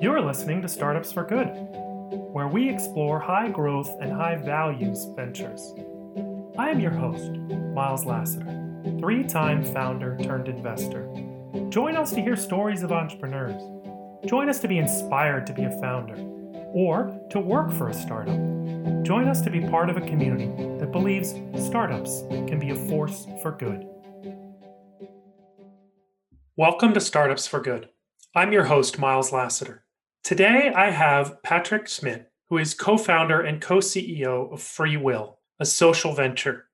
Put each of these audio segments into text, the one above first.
You're listening to Startups for Good, where we explore high growth and high values ventures. I am your host, Miles Lassiter, three time founder turned investor. Join us to hear stories of entrepreneurs. Join us to be inspired to be a founder or to work for a startup. Join us to be part of a community that believes startups can be a force for good. Welcome to Startups for Good. I'm your host, Miles Lassiter. Today, I have Patrick Schmitt, who is co founder and co CEO of FreeWill, a social venture.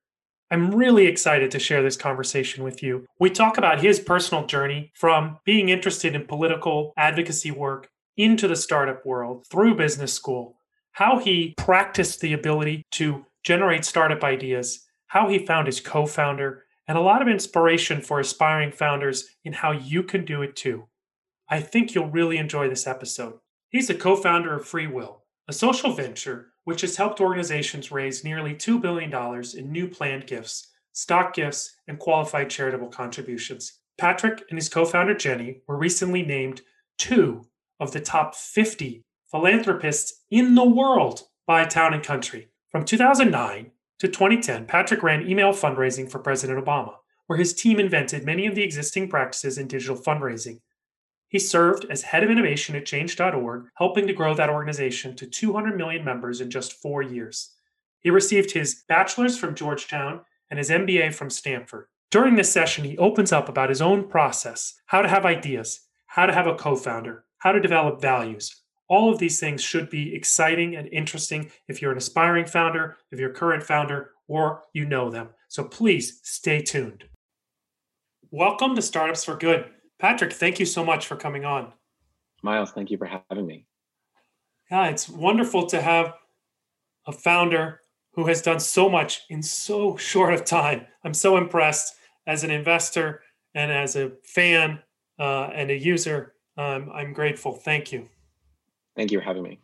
I'm really excited to share this conversation with you. We talk about his personal journey from being interested in political advocacy work into the startup world through business school, how he practiced the ability to generate startup ideas, how he found his co founder, and a lot of inspiration for aspiring founders in how you can do it too. I think you'll really enjoy this episode. He's a co founder of FreeWill, a social venture which has helped organizations raise nearly $2 billion in new planned gifts, stock gifts, and qualified charitable contributions. Patrick and his co founder Jenny were recently named two of the top 50 philanthropists in the world by Town and Country. From 2009 to 2010, Patrick ran email fundraising for President Obama, where his team invented many of the existing practices in digital fundraising he served as head of innovation at change.org, helping to grow that organization to 200 million members in just four years. He received his bachelor's from Georgetown and his MBA from Stanford. During this session, he opens up about his own process, how to have ideas, how to have a co founder, how to develop values. All of these things should be exciting and interesting if you're an aspiring founder, if you're a current founder, or you know them. So please stay tuned. Welcome to Startups for Good. Patrick, thank you so much for coming on. Miles, thank you for having me. Yeah, it's wonderful to have a founder who has done so much in so short of time. I'm so impressed as an investor and as a fan uh, and a user. Um, I'm grateful. Thank you. Thank you for having me.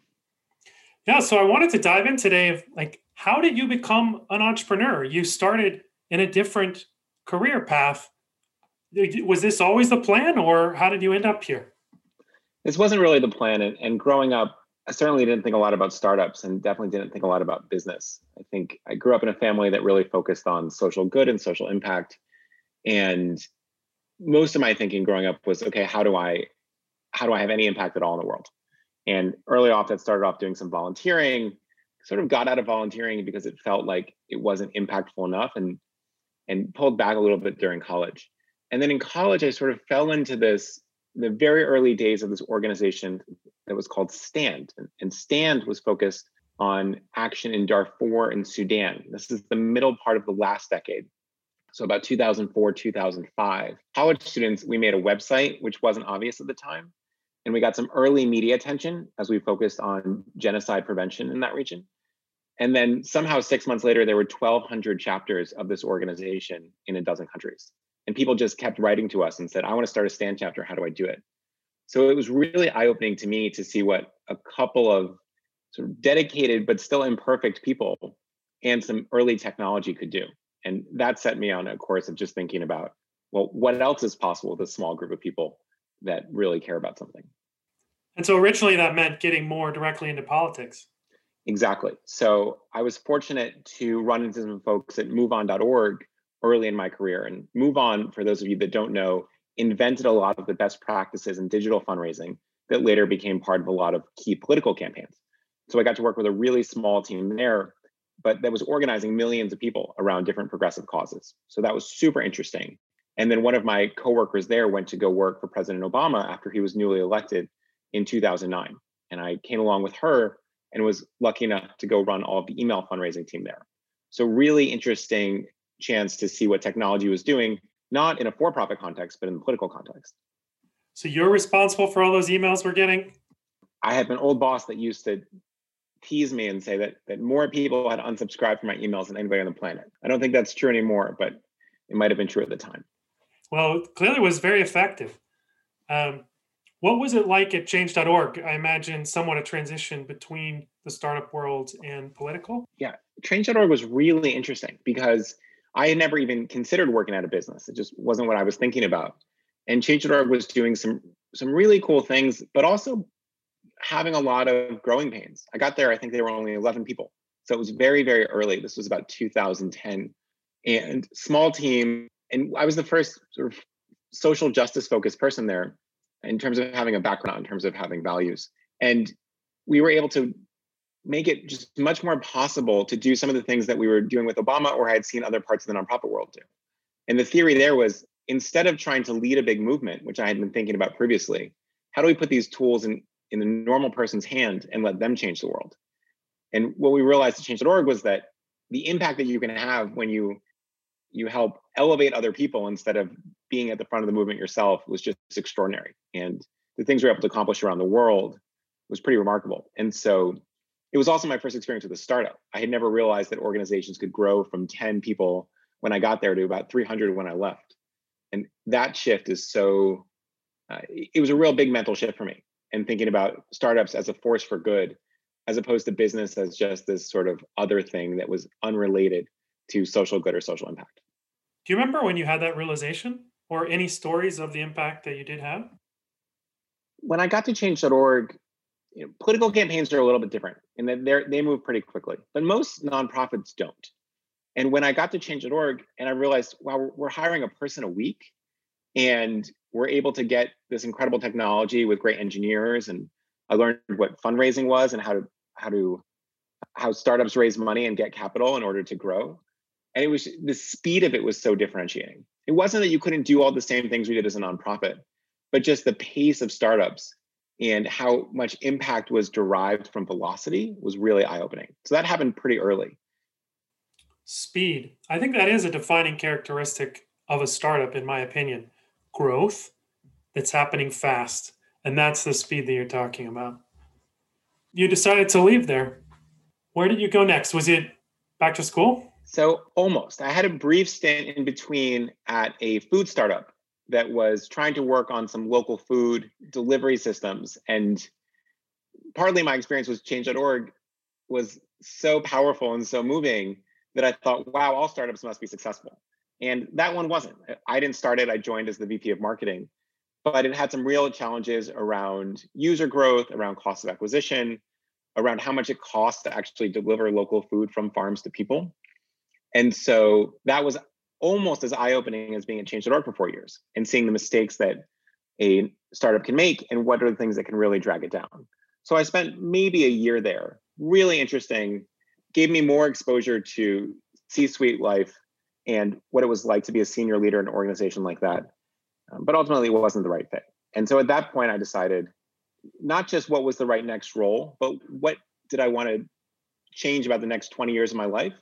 Yeah, so I wanted to dive in today of like how did you become an entrepreneur? You started in a different career path was this always the plan or how did you end up here? This wasn't really the plan and, and, growing up i certainly didn't think a lot about startups and definitely didn't think a lot about business. I think i grew up in a family that really focused on social good and social impact and most of my thinking growing up was okay how do i how do i have any impact at all in the world? And early off that started off doing some volunteering sort of got out of volunteering because it felt like it wasn't impactful enough and and pulled back a little bit during college and then in college, I sort of fell into this the very early days of this organization that was called Stand. And Stand was focused on action in Darfur and Sudan. This is the middle part of the last decade. So about 2004, 2005. College students, we made a website, which wasn't obvious at the time. And we got some early media attention as we focused on genocide prevention in that region. And then somehow six months later, there were 1,200 chapters of this organization in a dozen countries and people just kept writing to us and said i want to start a stand chapter how do i do it? So it was really eye-opening to me to see what a couple of sort of dedicated but still imperfect people and some early technology could do. And that set me on a course of just thinking about well what else is possible with a small group of people that really care about something? And so originally that meant getting more directly into politics. Exactly. So i was fortunate to run into some folks at moveon.org early in my career. And MoveOn, for those of you that don't know, invented a lot of the best practices in digital fundraising that later became part of a lot of key political campaigns. So I got to work with a really small team there, but that was organizing millions of people around different progressive causes. So that was super interesting. And then one of my coworkers there went to go work for President Obama after he was newly elected in 2009. And I came along with her and was lucky enough to go run all of the email fundraising team there. So really interesting chance to see what technology was doing, not in a for profit context, but in the political context. So you're responsible for all those emails we're getting? I had an old boss that used to tease me and say that that more people had unsubscribed from my emails than anybody on the planet. I don't think that's true anymore, but it might have been true at the time. Well, clearly it was very effective. Um, what was it like at change.org? I imagine somewhat a transition between the startup world and political. Yeah, change.org was really interesting because I had never even considered working at a business. It just wasn't what I was thinking about. And Change.org was doing some some really cool things, but also having a lot of growing pains. I got there, I think they were only 11 people. So it was very, very early. This was about 2010 and small team. And I was the first sort of social justice focused person there in terms of having a background, in terms of having values. And we were able to make it just much more possible to do some of the things that we were doing with Obama or I had seen other parts of the nonprofit world do. And the theory there was instead of trying to lead a big movement, which I had been thinking about previously, how do we put these tools in, in the normal person's hand and let them change the world? And what we realized at change.org was that the impact that you can have when you you help elevate other people instead of being at the front of the movement yourself was just extraordinary. And the things we were able to accomplish around the world was pretty remarkable. And so it was also my first experience with a startup. I had never realized that organizations could grow from 10 people when I got there to about 300 when I left. And that shift is so, uh, it was a real big mental shift for me. And thinking about startups as a force for good, as opposed to business as just this sort of other thing that was unrelated to social good or social impact. Do you remember when you had that realization or any stories of the impact that you did have? When I got to change.org, you know, political campaigns are a little bit different in that they they move pretty quickly, but most nonprofits don't. And when I got to change.org and I realized, wow, we're hiring a person a week and we're able to get this incredible technology with great engineers. And I learned what fundraising was and how to how to how startups raise money and get capital in order to grow. And it was the speed of it was so differentiating. It wasn't that you couldn't do all the same things we did as a nonprofit, but just the pace of startups and how much impact was derived from velocity was really eye-opening. So that happened pretty early. Speed. I think that is a defining characteristic of a startup, in my opinion. Growth that's happening fast. And that's the speed that you're talking about. You decided to leave there. Where did you go next? Was it back to school? So almost. I had a brief stint in between at a food startup that was trying to work on some local food delivery systems. And partly my experience with change.org was so powerful and so moving that I thought, wow, all startups must be successful. And that one wasn't. I didn't start it, I joined as the VP of marketing, but it had some real challenges around user growth, around cost of acquisition, around how much it costs to actually deliver local food from farms to people. And so that was almost as eye-opening as being at change.org for four years and seeing the mistakes that a startup can make and what are the things that can really drag it down. So I spent maybe a year there. Really interesting, gave me more exposure to C-suite life and what it was like to be a senior leader in an organization like that. Um, but ultimately, it wasn't the right fit. And so at that point, I decided not just what was the right next role, but what did I want to change about the next 20 years of my life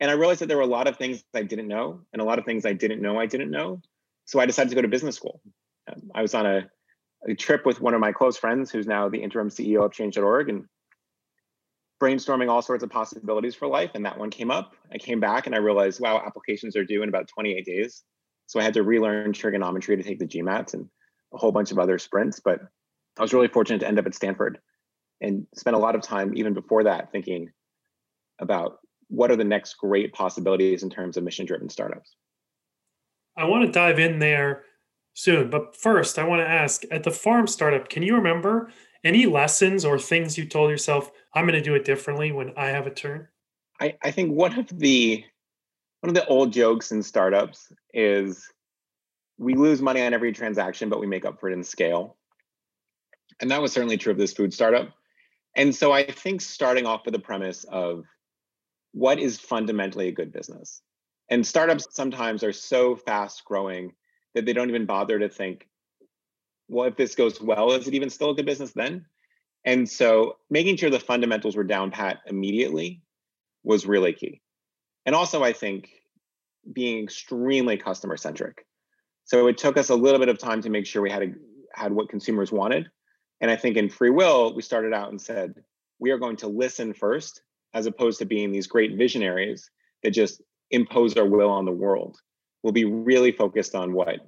and I realized that there were a lot of things I didn't know and a lot of things I didn't know I didn't know. So I decided to go to business school. Um, I was on a, a, trip with one of my close friends who's now the interim CEO of change.org and brainstorming all sorts of possibilities for life. And that one came up. I came back and I realized, wow, applications are due in about 28 days. So I had to relearn trigonometry to take the GMATs and a whole bunch of other sprints. But I was really fortunate to end up at Stanford and spent a lot of time even before that thinking about what are the next great possibilities in terms of mission driven startups? I want to dive in there soon, but first, I want to ask at the farm startup, can you remember any lessons or things you told yourself, I'm going to do it differently when I have a turn? I, I think one of the one of the old jokes in startups is we lose money on every transaction, but we make up for it in scale. And that was certainly true of this food startup. And so I think starting off with the premise of what is fundamentally a good business. And startups sometimes are so fast growing that they don't even bother to think, well, if this goes well, is it even still a good business then? And so making sure the fundamentals were down pat immediately was really key. And also, I think being extremely customer centric. So it took us a little bit of time to make sure we had a, had what consumers wanted. And I think in free will, we started out and said, we are going to listen first as opposed to being these great visionaries that just impose our will on the world. We'll be really focused on what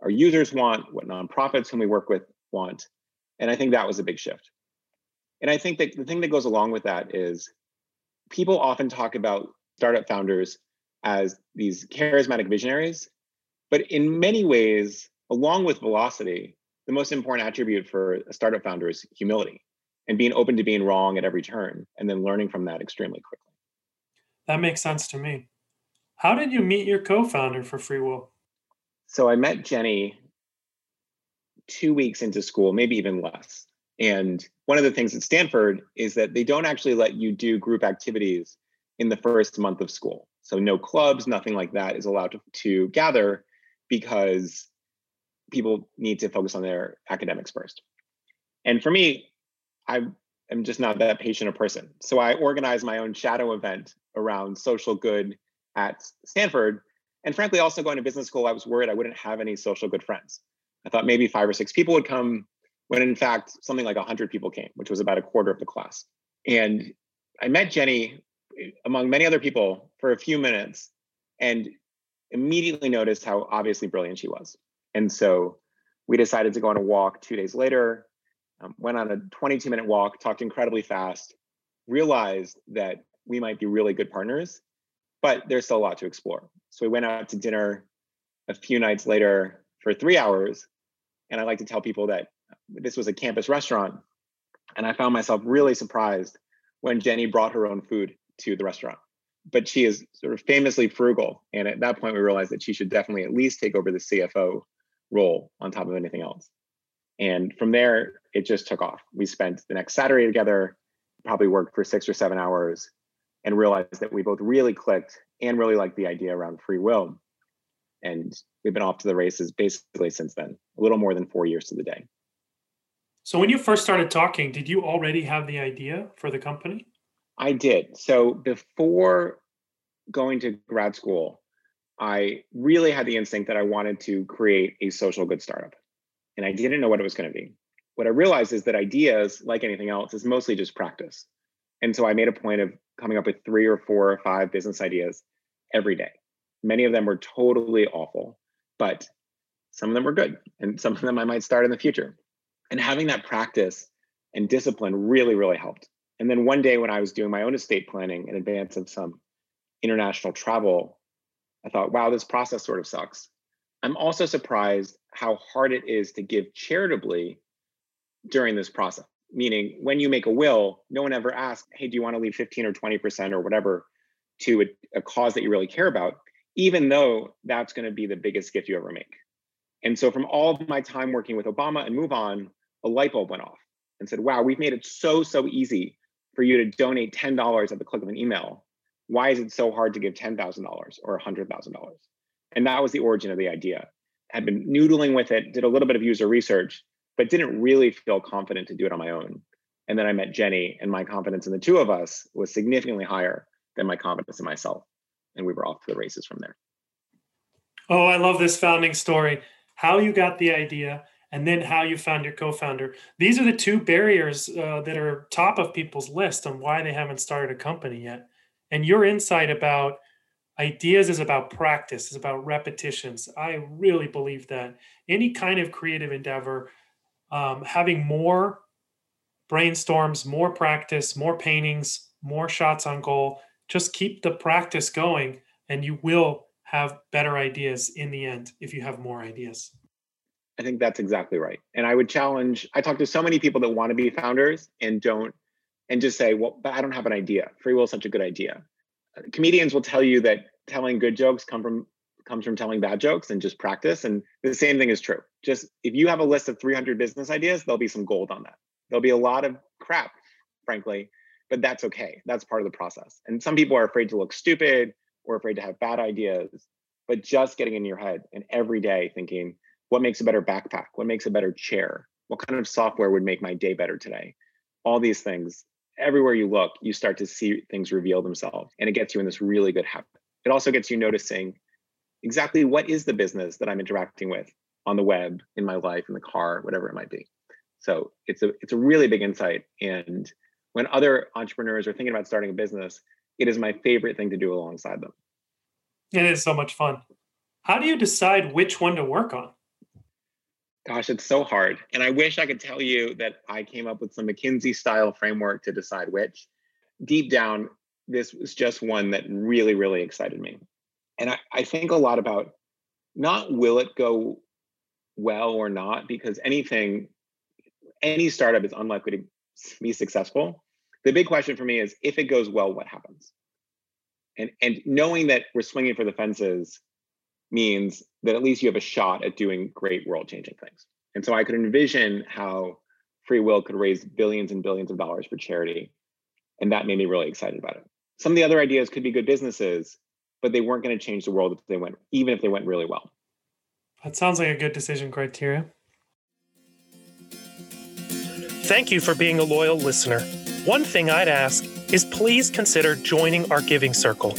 our users want, what nonprofits whom we work with want. And I think that was a big shift. And I think that the thing that goes along with that is people often talk about startup founders as these charismatic visionaries. But in many ways, along with velocity, the most important attribute for a startup founder is humility. And being open to being wrong at every turn and then learning from that extremely quickly. That makes sense to me. How did you meet your co founder for FreeWill? So I met Jenny two weeks into school, maybe even less. And one of the things at Stanford is that they don't actually let you do group activities in the first month of school. So no clubs, nothing like that is allowed to, to gather because people need to focus on their academics first. And for me, I am just not that patient a person. So I organized my own shadow event around social good at Stanford. And frankly, also going to business school, I was worried I wouldn't have any social good friends. I thought maybe five or six people would come, when in fact, something like 100 people came, which was about a quarter of the class. And I met Jenny eh, among many other people for a few minutes and immediately noticed how obviously brilliant she was. And so we decided to go on a walk two days later, um, went on a 22 minute walk, talked incredibly fast, realized that we might be really good partners, but there's still a lot to explore. So we went out to dinner a few nights later for three hours. And I like to tell people that this was a campus restaurant. And I found myself really surprised when Jenny brought her own food to the restaurant. But she is sort of famously frugal. And at that point, we realized that she should definitely at least take over the CFO role on top of anything else. And from there, it just took off. We spent the next Saturday together, probably worked for six or seven hours, and realized that we both really clicked and really liked the idea around free will. And we've been off to the races basically since then, a little more than four years to the day. So, when you first started talking, did you already have the idea for the company? I did. So, before going to grad school, I really had the instinct that I wanted to create a social good startup. And I didn't know what it was going to be. What I realized is that ideas, like anything else, is mostly just practice. And so I made a point of coming up with three or four or five business ideas every day. Many of them were totally awful, but some of them were good. And some of them I might start in the future. And having that practice and discipline really, really helped. And then one day when I was doing my own estate planning in advance of some international travel, I thought, wow, this process sort of sucks. I'm also surprised how hard it is to give charitably during this process. Meaning, when you make a will, no one ever asks, hey, do you want to leave 15 or 20% or whatever to a, a cause that you really care about, even though that's going to be the biggest gift you ever make. And so, from all of my time working with Obama and MoveOn, a light bulb went off and said, wow, we've made it so, so easy for you to donate $10 at the click of an email. Why is it so hard to give $10,000 or $100,000? And that was the origin of the idea. Had been noodling with it, did a little bit of user research, but didn't really feel confident to do it on my own. And then I met Jenny, and my confidence in the two of us was significantly higher than my confidence in myself. And we were off to the races from there. Oh, I love this founding story. How you got the idea, and then how you found your co-founder. These are the two barriers uh, that are top of people's list on why they haven't started a company yet. And your insight about ideas is about practice, is about repetitions. I really believe that any kind of creative endeavor, um, having more brainstorms, more practice, more paintings, more shots on goal, just keep the practice going, and you will have better ideas in the end if you have more ideas. I think that's exactly right. And I would challenge, I talk to so many people that want to be founders and don't, and just say, well, but I don't have an idea. Free will is such a good idea. Comedians will tell you that telling good jokes come from comes from telling bad jokes and just practice. And the same thing is true. Just if you have a list of 300 business ideas, there'll be some gold on that. There'll be a lot of crap, frankly, but that's okay. That's part of the process. And some people are afraid to look stupid or afraid to have bad ideas, but just getting in your head and every day thinking, what makes a better backpack? What makes a better chair? What kind of software would make my day better today? All these things, everywhere you look, you start to see things reveal themselves and it gets you in this really good habit. It also gets you noticing exactly what is the business that I'm interacting with on the web, in my life, in the car, whatever it might be. So it's a it's a really big insight. And when other entrepreneurs are thinking about starting a business, it is my favorite thing to do alongside them. It is so much fun. How do you decide which one to work on? Gosh, it's so hard. And I wish I could tell you that I came up with some McKinsey style framework to decide which. Deep down, this was just one that really, really excited me. And I, I think a lot about not will it go well or not, because anything, any startup is unlikely to be successful. The big question for me is if it goes well, what happens? And and knowing that we're swinging for the fences means that at least you have a shot at doing great world changing things. And so I could envision how free will could raise billions and billions of dollars for charity. And that made me really excited about it. Some of the other ideas could be good businesses, but they weren't going to change the world if they went, even if they went really well. That sounds like a good decision criteria. Thank you for being a loyal listener. One thing I'd ask is please consider joining our giving circle.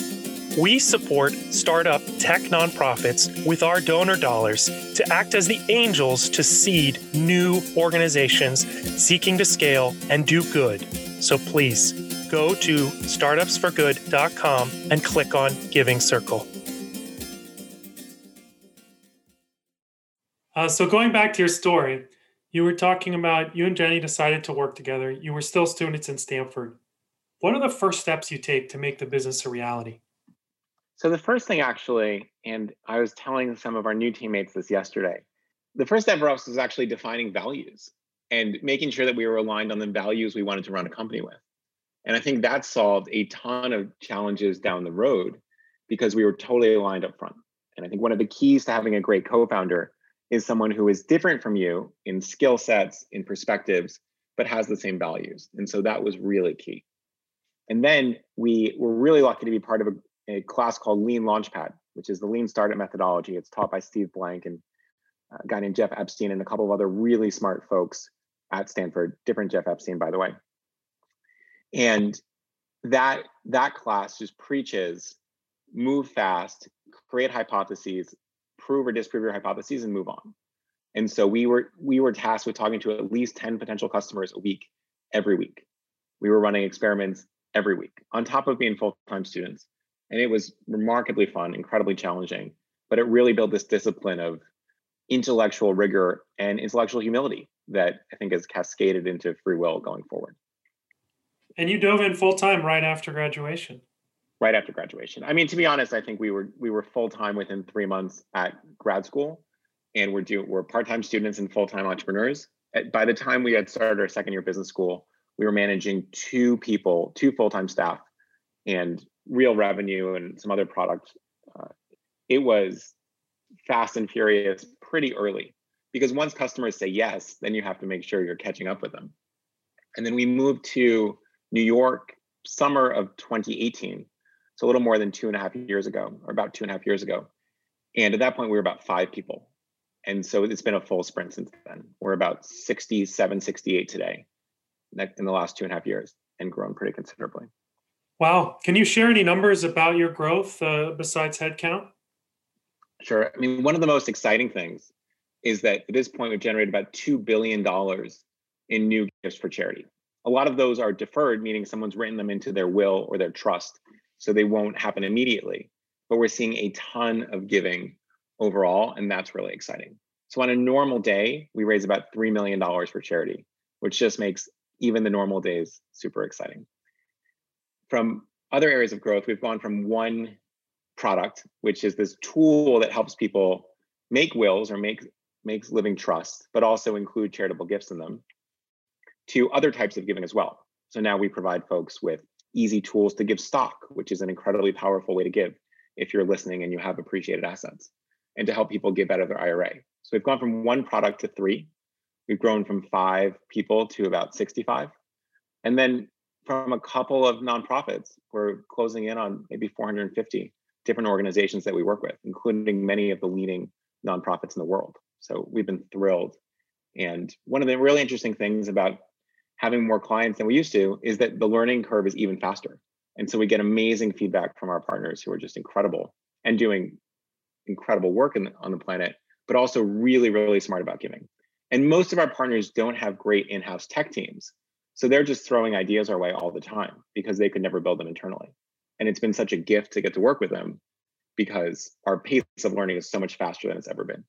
We support startup tech nonprofits with our donor dollars to act as the angels to seed new organizations seeking to scale and do good. So please go to startupsforgood.com and click on Giving Circle. Uh, so, going back to your story, you were talking about you and Jenny decided to work together. You were still students in Stanford. What are the first steps you take to make the business a reality? So the first thing actually, and I was telling some of our new teammates this yesterday, the first step for us was actually defining values and making sure that we were aligned on the values we wanted to run a company with. And I think that solved a ton of challenges down the road because we were totally aligned up front. And I think one of the keys to having a great co-founder is someone who is different from you in skill sets, in perspectives, but has the same values. And so that was really key. And then we were really lucky to be part of a a class called Lean Launchpad, which is the Lean Startup methodology. It's taught by Steve Blank and a guy named Jeff Epstein and a couple of other really smart folks at Stanford, different Jeff Epstein, by the way. And that that class just preaches move fast, create hypotheses, prove or disprove your hypotheses, and move on. And so we were we were tasked with talking to at least 10 potential customers a week, every week. We were running experiments every week on top of being full-time students and it was remarkably fun, incredibly challenging. But it really built this discipline of intellectual rigor and intellectual humility that I think has cascaded into free will going forward. And you dove in full time right after graduation. Right after graduation. I mean, to be honest, I think we were we were full time within three months at grad school, and we're doing we're part time students and full time entrepreneurs. Uh, by the time we had started our second year business school, we were managing two people, two full time staff, and real revenue and some other products, uh, it was fast and furious pretty early because once customers say yes, then you have to make sure you're catching up with them. And then we moved to New York summer of 2018. So a little more than two and a half years ago, or about two and a half years ago. And at that point, we were about five people. And so it's been a full sprint since then. We're about 67, 68 today in the last two and a half years and grown pretty considerably. Wow. Can you share any numbers about your growth uh, besides headcount? Sure. I mean, one of the most exciting things is that at this point, we've generated about $2 billion in new gifts for charity. A lot of those are deferred, meaning someone's written them into their will or their trust, so they won't happen immediately. But we're seeing a ton of giving overall, and that's really exciting. So on a normal day, we raise about $3 million for charity, which just makes even the normal days super exciting from other areas of growth, we've gone from one product, which is this tool that helps people make wills or make makes living trust, but also include charitable gifts in them, to other types of giving as well. So now we provide folks with easy tools to give stock, which is an incredibly powerful way to give if you're listening and you have appreciated assets, and to help people give out of their IRA. So we've gone from one product to three. We've grown from five people to about 65. And then from a couple of nonprofits. We're closing in on maybe 450 different organizations that we work with, including many of the leading nonprofits in the world. So we've been thrilled. And one of the really interesting things about having more clients than we used to is that the learning curve is even faster. And so we get amazing feedback from our partners who are just incredible and doing incredible work the, on the planet, but also really, really smart about giving. And most of our partners don't have great in house tech teams. So they're just throwing ideas our way all the time because they could never build them internally. And it's been such a gift to get to work with them because our pace of learning is so much faster than it's ever been.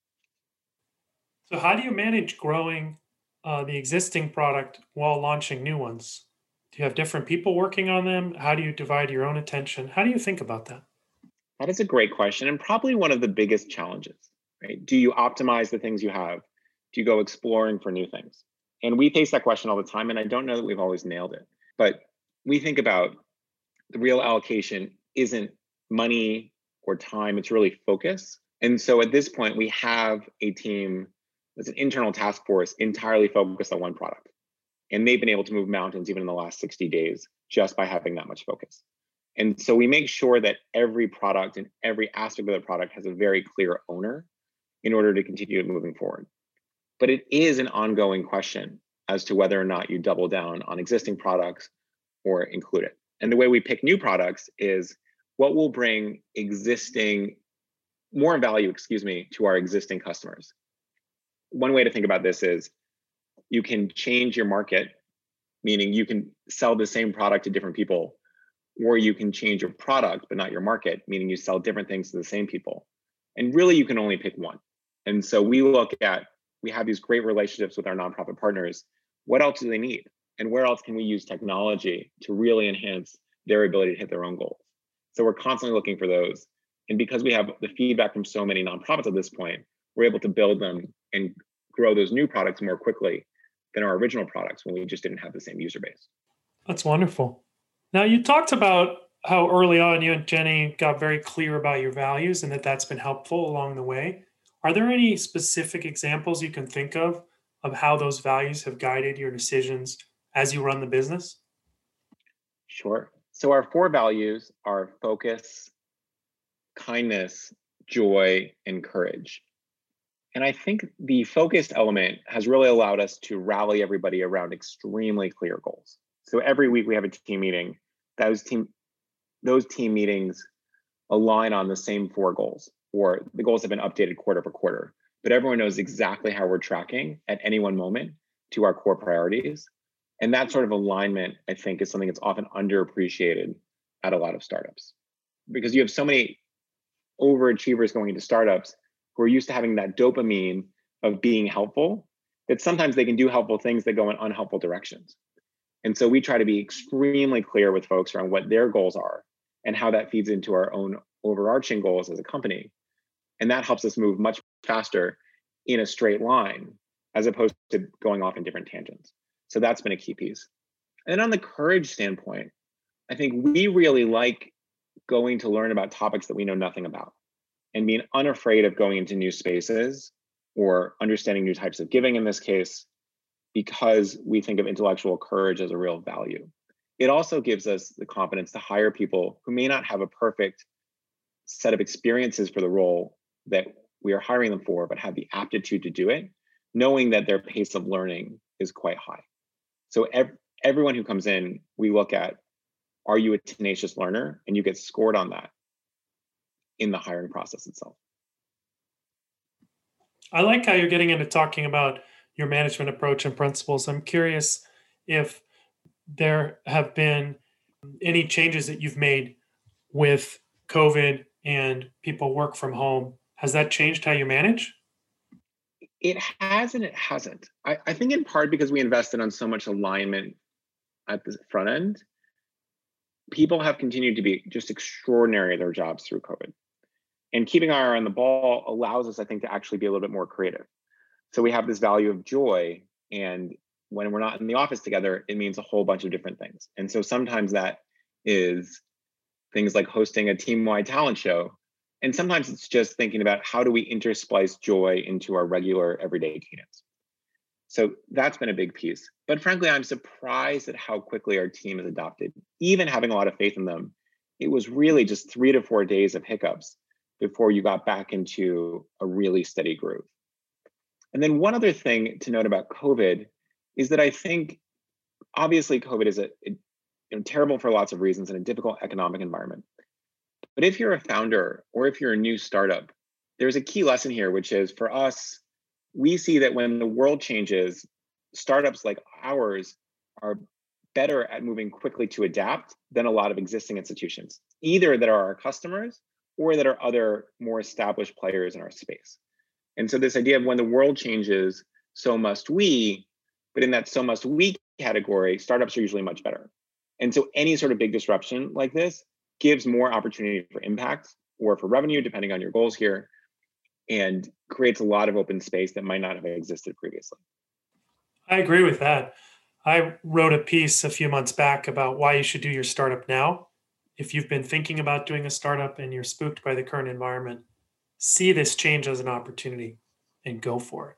So, how do you manage growing uh, the existing product while launching new ones? Do you have different people working on them? How do you divide your own attention? How do you think about that? That is a great question and probably one of the biggest challenges, right? Do you optimize the things you have? Do you go exploring for new things? And we face that question all the time. And I don't know that we've always nailed it. But we think about the real allocation isn't money or time, it's really focus. And so at this point, we have a team that's an internal task force entirely focused on one product. And they've been able to move mountains even in the last 60 days just by having that much focus. And so we make sure that every product and every aspect of the product has a very clear owner in order to continue moving forward. But it is an ongoing question as to whether or not you double down on existing products or include it. And the way we pick new products is what will bring existing more value, excuse me, to our existing customers. One way to think about this is you can change your market, meaning you can sell the same product to different people, or you can change your product but not your market, meaning you sell different things to the same people. And really, you can only pick one. And so we look at we have these great relationships with our nonprofit partners. What else do they need? And where else can we use technology to really enhance their ability to hit their own goals? So we're constantly looking for those. And because we have the feedback from so many nonprofits at this point, we're able to build them and grow those new products more quickly than our original products when we just didn't have the same user base. That's wonderful. Now, you talked about how early on you and Jenny got very clear about your values and that that's been helpful along the way. Are there any specific examples you can think of of how those values have guided your decisions as you run the business? Sure. So, our four values are focus, kindness, joy, and courage. And I think the focused element has really allowed us to rally everybody around extremely clear goals. So every week we have a team meeting. Those team those team meetings align on the same four goals, or the goals have been updated quarter for quarter. But everyone knows exactly how we're tracking at any one moment to our core priorities. And that sort of alignment, I think, is something that's often underappreciated at a lot of startups because you have so many overachievers going into startups who are used to having that dopamine of being helpful that sometimes they can do helpful things that go in unhelpful directions. And so we try to be extremely clear with folks around what their goals are and how that feeds into our own overarching goals as a company. And that helps us move much faster in a straight line as opposed to going off in different tangents. So that's been a key piece. And then on the courage standpoint, I think we really like going to learn about topics that we know nothing about and being unafraid of going into new spaces or understanding new types of giving in this case because we think of intellectual courage as a real value. It also gives us the confidence to hire people who may not have a perfect set of experiences for the role that we are hiring them for, but have the aptitude to do it, knowing that their pace of learning is quite high. So ev- everyone who comes in, we look at are you a tenacious learner? And you get scored on that in the hiring process itself. I like how you're getting into talking about your management approach and principles. I'm curious if there have been any changes that you've made with COVID and people work from home. Has that changed how you manage? It has and it hasn't. I, I think in part because we invested on so much alignment at the front end, people have continued to be just extraordinary at their jobs through COVID. And keeping our eye on the ball allows us, I think, to actually be a little bit more creative. So we have this value of joy. And when we're not in the office together, it means a whole bunch of different things. And so sometimes that is things like hosting a team wide talent show. And sometimes it's just thinking about how do we intersplice joy into our regular everyday cadence. So that's been a big piece. But frankly, I'm surprised at how quickly our team has adopted. Even having a lot of faith in them, it was really just three to four days of hiccups before you got back into a really steady groove. And then one other thing to note about COVID is that I think obviously COVID is a, a you know, terrible for lots of reasons and a difficult economic environment. But if you're a founder or if you're a new startup, there's a key lesson here, which is for us, we see that when the world changes, startups like ours are better at moving quickly to adapt than a lot of existing institutions, either that are our customers or that are other more established players in our space. And so, this idea of when the world changes, so must we, but in that so must we category, startups are usually much better. And so, any sort of big disruption like this gives more opportunity for impact or for revenue, depending on your goals here, and creates a lot of open space that might not have existed previously. I agree with that. I wrote a piece a few months back about why you should do your startup now. If you've been thinking about doing a startup and you're spooked by the current environment, see this change as an opportunity and go for it.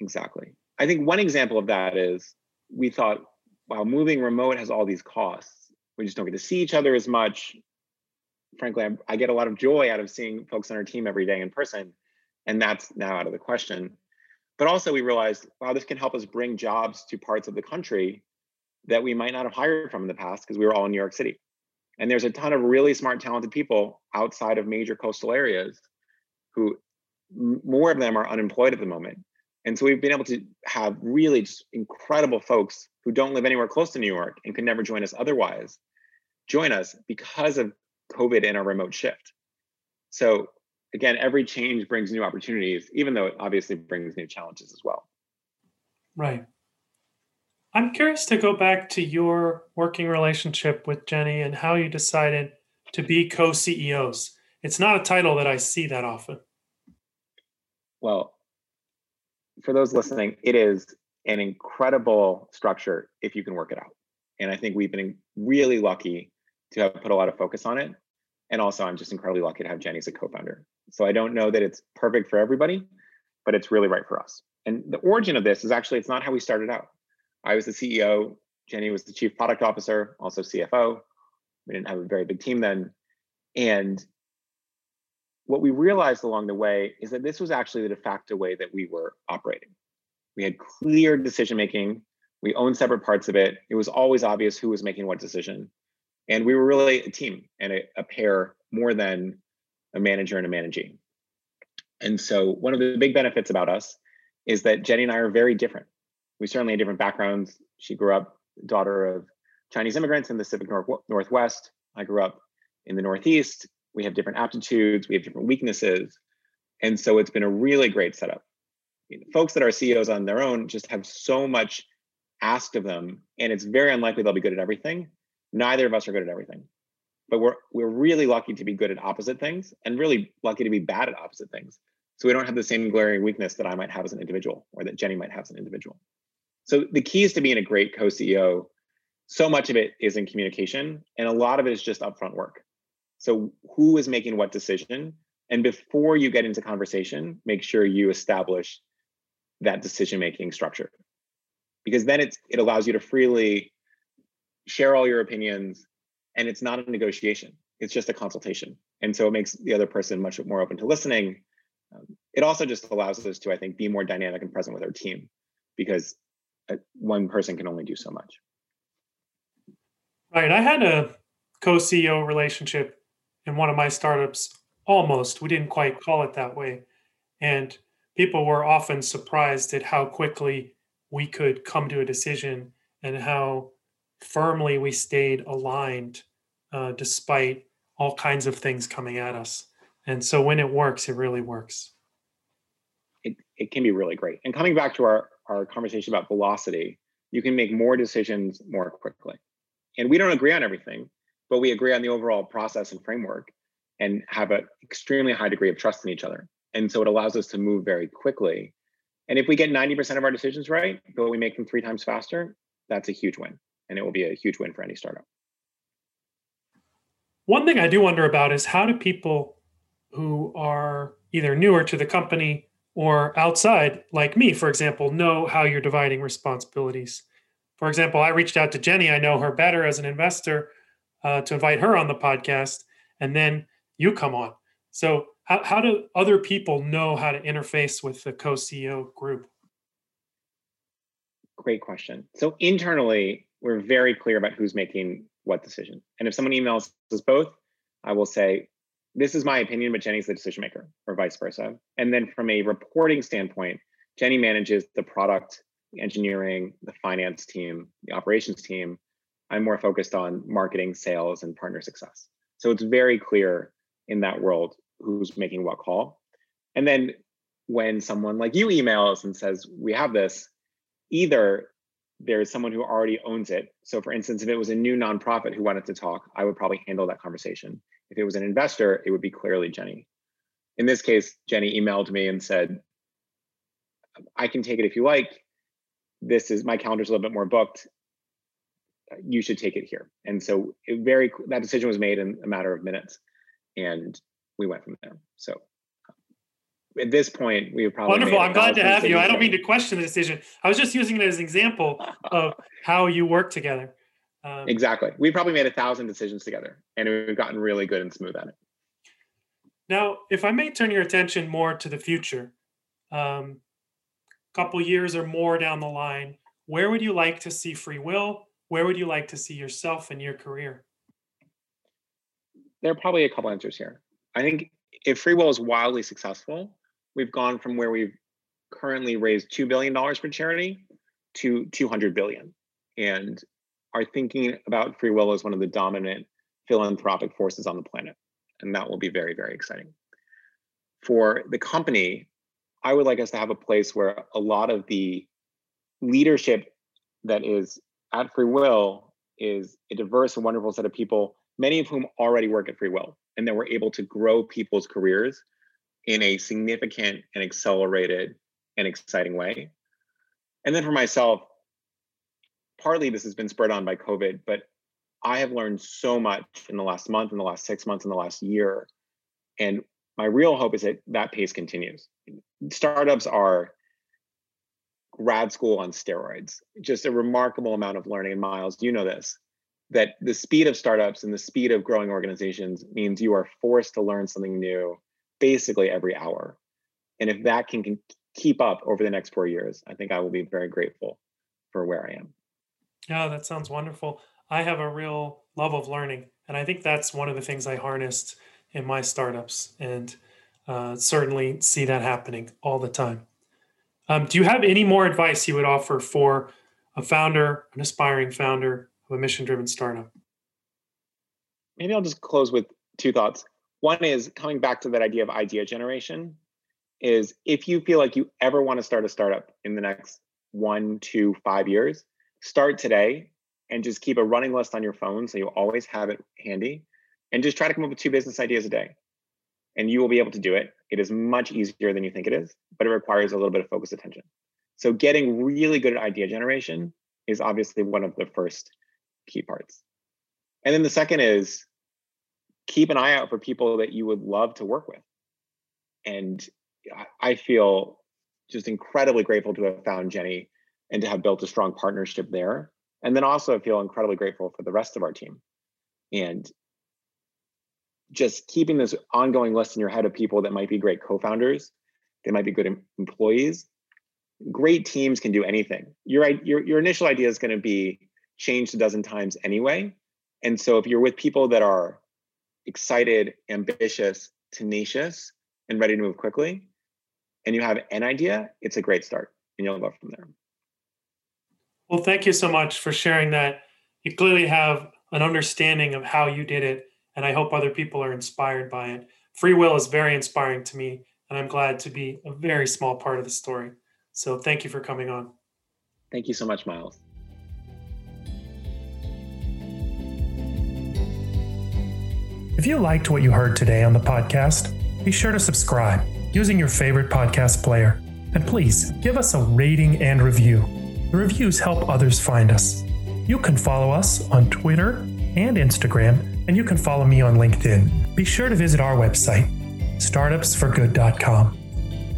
Exactly. I think one example of that is we thought, wow, moving remote has all these costs. We just don't get to see each other as much. Frankly, I, I get a lot of joy out of seeing folks on our team every day in person, and that's now out of the question. But also, we realized, wow, this can help us bring jobs to parts of the country that we might not have hired from in the past because we were all in New York City. And there's a ton of really smart, talented people outside of major coastal areas who more of them are unemployed at the moment. And so we've been able to have really just incredible folks who don't live anywhere close to New York and could never join us otherwise join us because of COVID and our remote shift. So again, every change brings new opportunities, even though it obviously brings new challenges as well. Right. I'm curious to go back to your working relationship with Jenny and how you decided to be co CEOs. It's not a title that I see that often. Well, for those listening, it is an incredible structure if you can work it out. And I think we've been really lucky to have put a lot of focus on it. And also, I'm just incredibly lucky to have Jenny as a co founder. So I don't know that it's perfect for everybody, but it's really right for us. And the origin of this is actually, it's not how we started out. I was the CEO. Jenny was the chief product officer, also CFO. We didn't have a very big team then. And what we realized along the way is that this was actually the de facto way that we were operating. We had clear decision making. We owned separate parts of it. It was always obvious who was making what decision. And we were really a team and a, a pair more than a manager and a managing. And so, one of the big benefits about us is that Jenny and I are very different we certainly had different backgrounds. She grew up daughter of Chinese immigrants in the Pacific North- Northwest. I grew up in the Northeast. We have different aptitudes, we have different weaknesses. And so it's been a really great setup. folks that are CEOs on their own just have so much asked of them, and it's very unlikely they'll be good at everything. Neither of us are good at everything. But we're we're really lucky to be good at opposite things and really lucky to be bad at opposite things. So we don't have the same glaring weakness that I might have as an individual or that Jenny might have as an individual. So the key is to being a great co-CEO, so much of it is in communication, and a lot of it is just upfront work. So who is making what decision? And before you get into conversation, make sure you establish that decision-making structure. Because then it's it allows you to freely share all your opinions and it's not a negotiation. It's just a consultation. And so it makes the other person much more open to listening. Um, it also just allows us to, I think, be more dynamic and present with our team because one person can only do so much. Right. I had a co CEO relationship in one of my startups almost. We didn't quite call it that way. And people were often surprised at how quickly we could come to a decision and how firmly we stayed aligned uh, despite all kinds of things coming at us. And so when it works, it really works. It, it can be really great. And coming back to our our conversation about velocity, you can make more decisions more quickly. And we don't agree on everything, but we agree on the overall process and framework and have an extremely high degree of trust in each other. And so it allows us to move very quickly. And if we get 90% of our decisions right, but we make them three times faster, that's a huge win. And it will be a huge win for any startup. One thing I do wonder about is how do people who are either newer to the company or outside, like me, for example, know how you're dividing responsibilities. For example, I reached out to Jenny. I know her better as an investor uh, to invite her on the podcast, and then you come on. So, how, how do other people know how to interface with the co CEO group? Great question. So, internally, we're very clear about who's making what decision. And if someone emails us both, I will say, this is my opinion, but Jenny's the decision maker, or vice versa. And then from a reporting standpoint, Jenny manages the product, engineering, the finance team, the operations team. I'm more focused on marketing, sales, and partner success. So it's very clear in that world who's making what call. And then when someone like you emails and says, We have this, either there's someone who already owns it. So, for instance, if it was a new nonprofit who wanted to talk, I would probably handle that conversation. If it was an investor, it would be clearly Jenny. In this case, Jenny emailed me and said, I can take it if you like. this is my calendar's a little bit more booked. You should take it here. And so it very that decision was made in a matter of minutes, and we went from there. So at this point, we have probably wonderful. I'm glad to have you. I don't mean to question the decision. I was just using it as an example of how you work together. Um, exactly. We probably made a thousand decisions together, and we've gotten really good and smooth at it. Now, if I may turn your attention more to the future, um, a couple years or more down the line, where would you like to see FreeWill? Where would you like to see yourself in your career? There are probably a couple answers here. I think if FreeWill is wildly successful, we've gone from where we've currently raised $2 billion for charity to 200 billion. And are thinking about FreeWill as one of the dominant philanthropic forces on the planet. And that will be very, very exciting. For the company, I would like us to have a place where a lot of the leadership that is at FreeWill is a diverse and wonderful set of people, many of whom already work at FreeWill, and that we're able to grow people's careers in a significant and accelerated and exciting way. And then for myself, partly this has been spurred on by COVID, but I have learned so much in the last month, in the last six months, in the last year. And my real hope is that that pace continues startups are grad school on steroids just a remarkable amount of learning. And miles you know this that the speed of startups and the speed of growing organizations means you are forced to learn something new basically every hour. And if that can, can keep up over the next four years i think i will be very grateful for where i am. Yeah that sounds wonderful. I have a real love of learning and i think that's one of the things i harnessed in my startups and uh, certainly see that happening all the time. Um, do you have any more advice you would offer for a founder, an aspiring founder of a mission driven startup? Maybe I'll just close with two thoughts. One is coming back to that idea of idea generation is if you feel like you ever want to start a startup in the next one, two, five years, start today and just keep a running list on your phone so you always have it handy and just try to come up with two business ideas a day and you will be able to do it. It is much easier than you think it is, but it requires a little bit of focused attention. So getting really good at idea generation is obviously one of the first key parts. And then the second is keep an eye out for people that you would love to work with. And I feel just incredibly grateful to have found Jenny and to have built a strong partnership there. And then also feel incredibly grateful for the rest of our team. And just keeping this ongoing list in your head of people that might be great co-founders, they might be good employees. Great teams can do anything. Your your your initial idea is going to be changed a dozen times anyway. And so if you're with people that are excited, ambitious, tenacious, and ready to move quickly, and you have an idea, it's a great start, and you'll go from there. Well, thank you so much for sharing that. You clearly have an understanding of how you did it and I hope other people are inspired by it. FreeWill is very inspiring to me, and I'm glad to be a very small part of the story. So thank you for coming on. Thank you so much, Miles. If you liked what you heard today on the podcast, be sure to subscribe using your favorite podcast player. And please give us a rating and review. The reviews help others find us. You can follow us on Twitter and Instagram and you can follow me on LinkedIn. Be sure to visit our website, startupsforgood.com.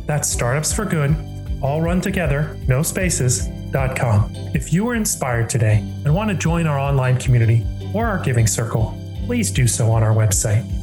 That's Startups for Good, all run together, no spaces.com. If you were inspired today and want to join our online community or our giving circle, please do so on our website.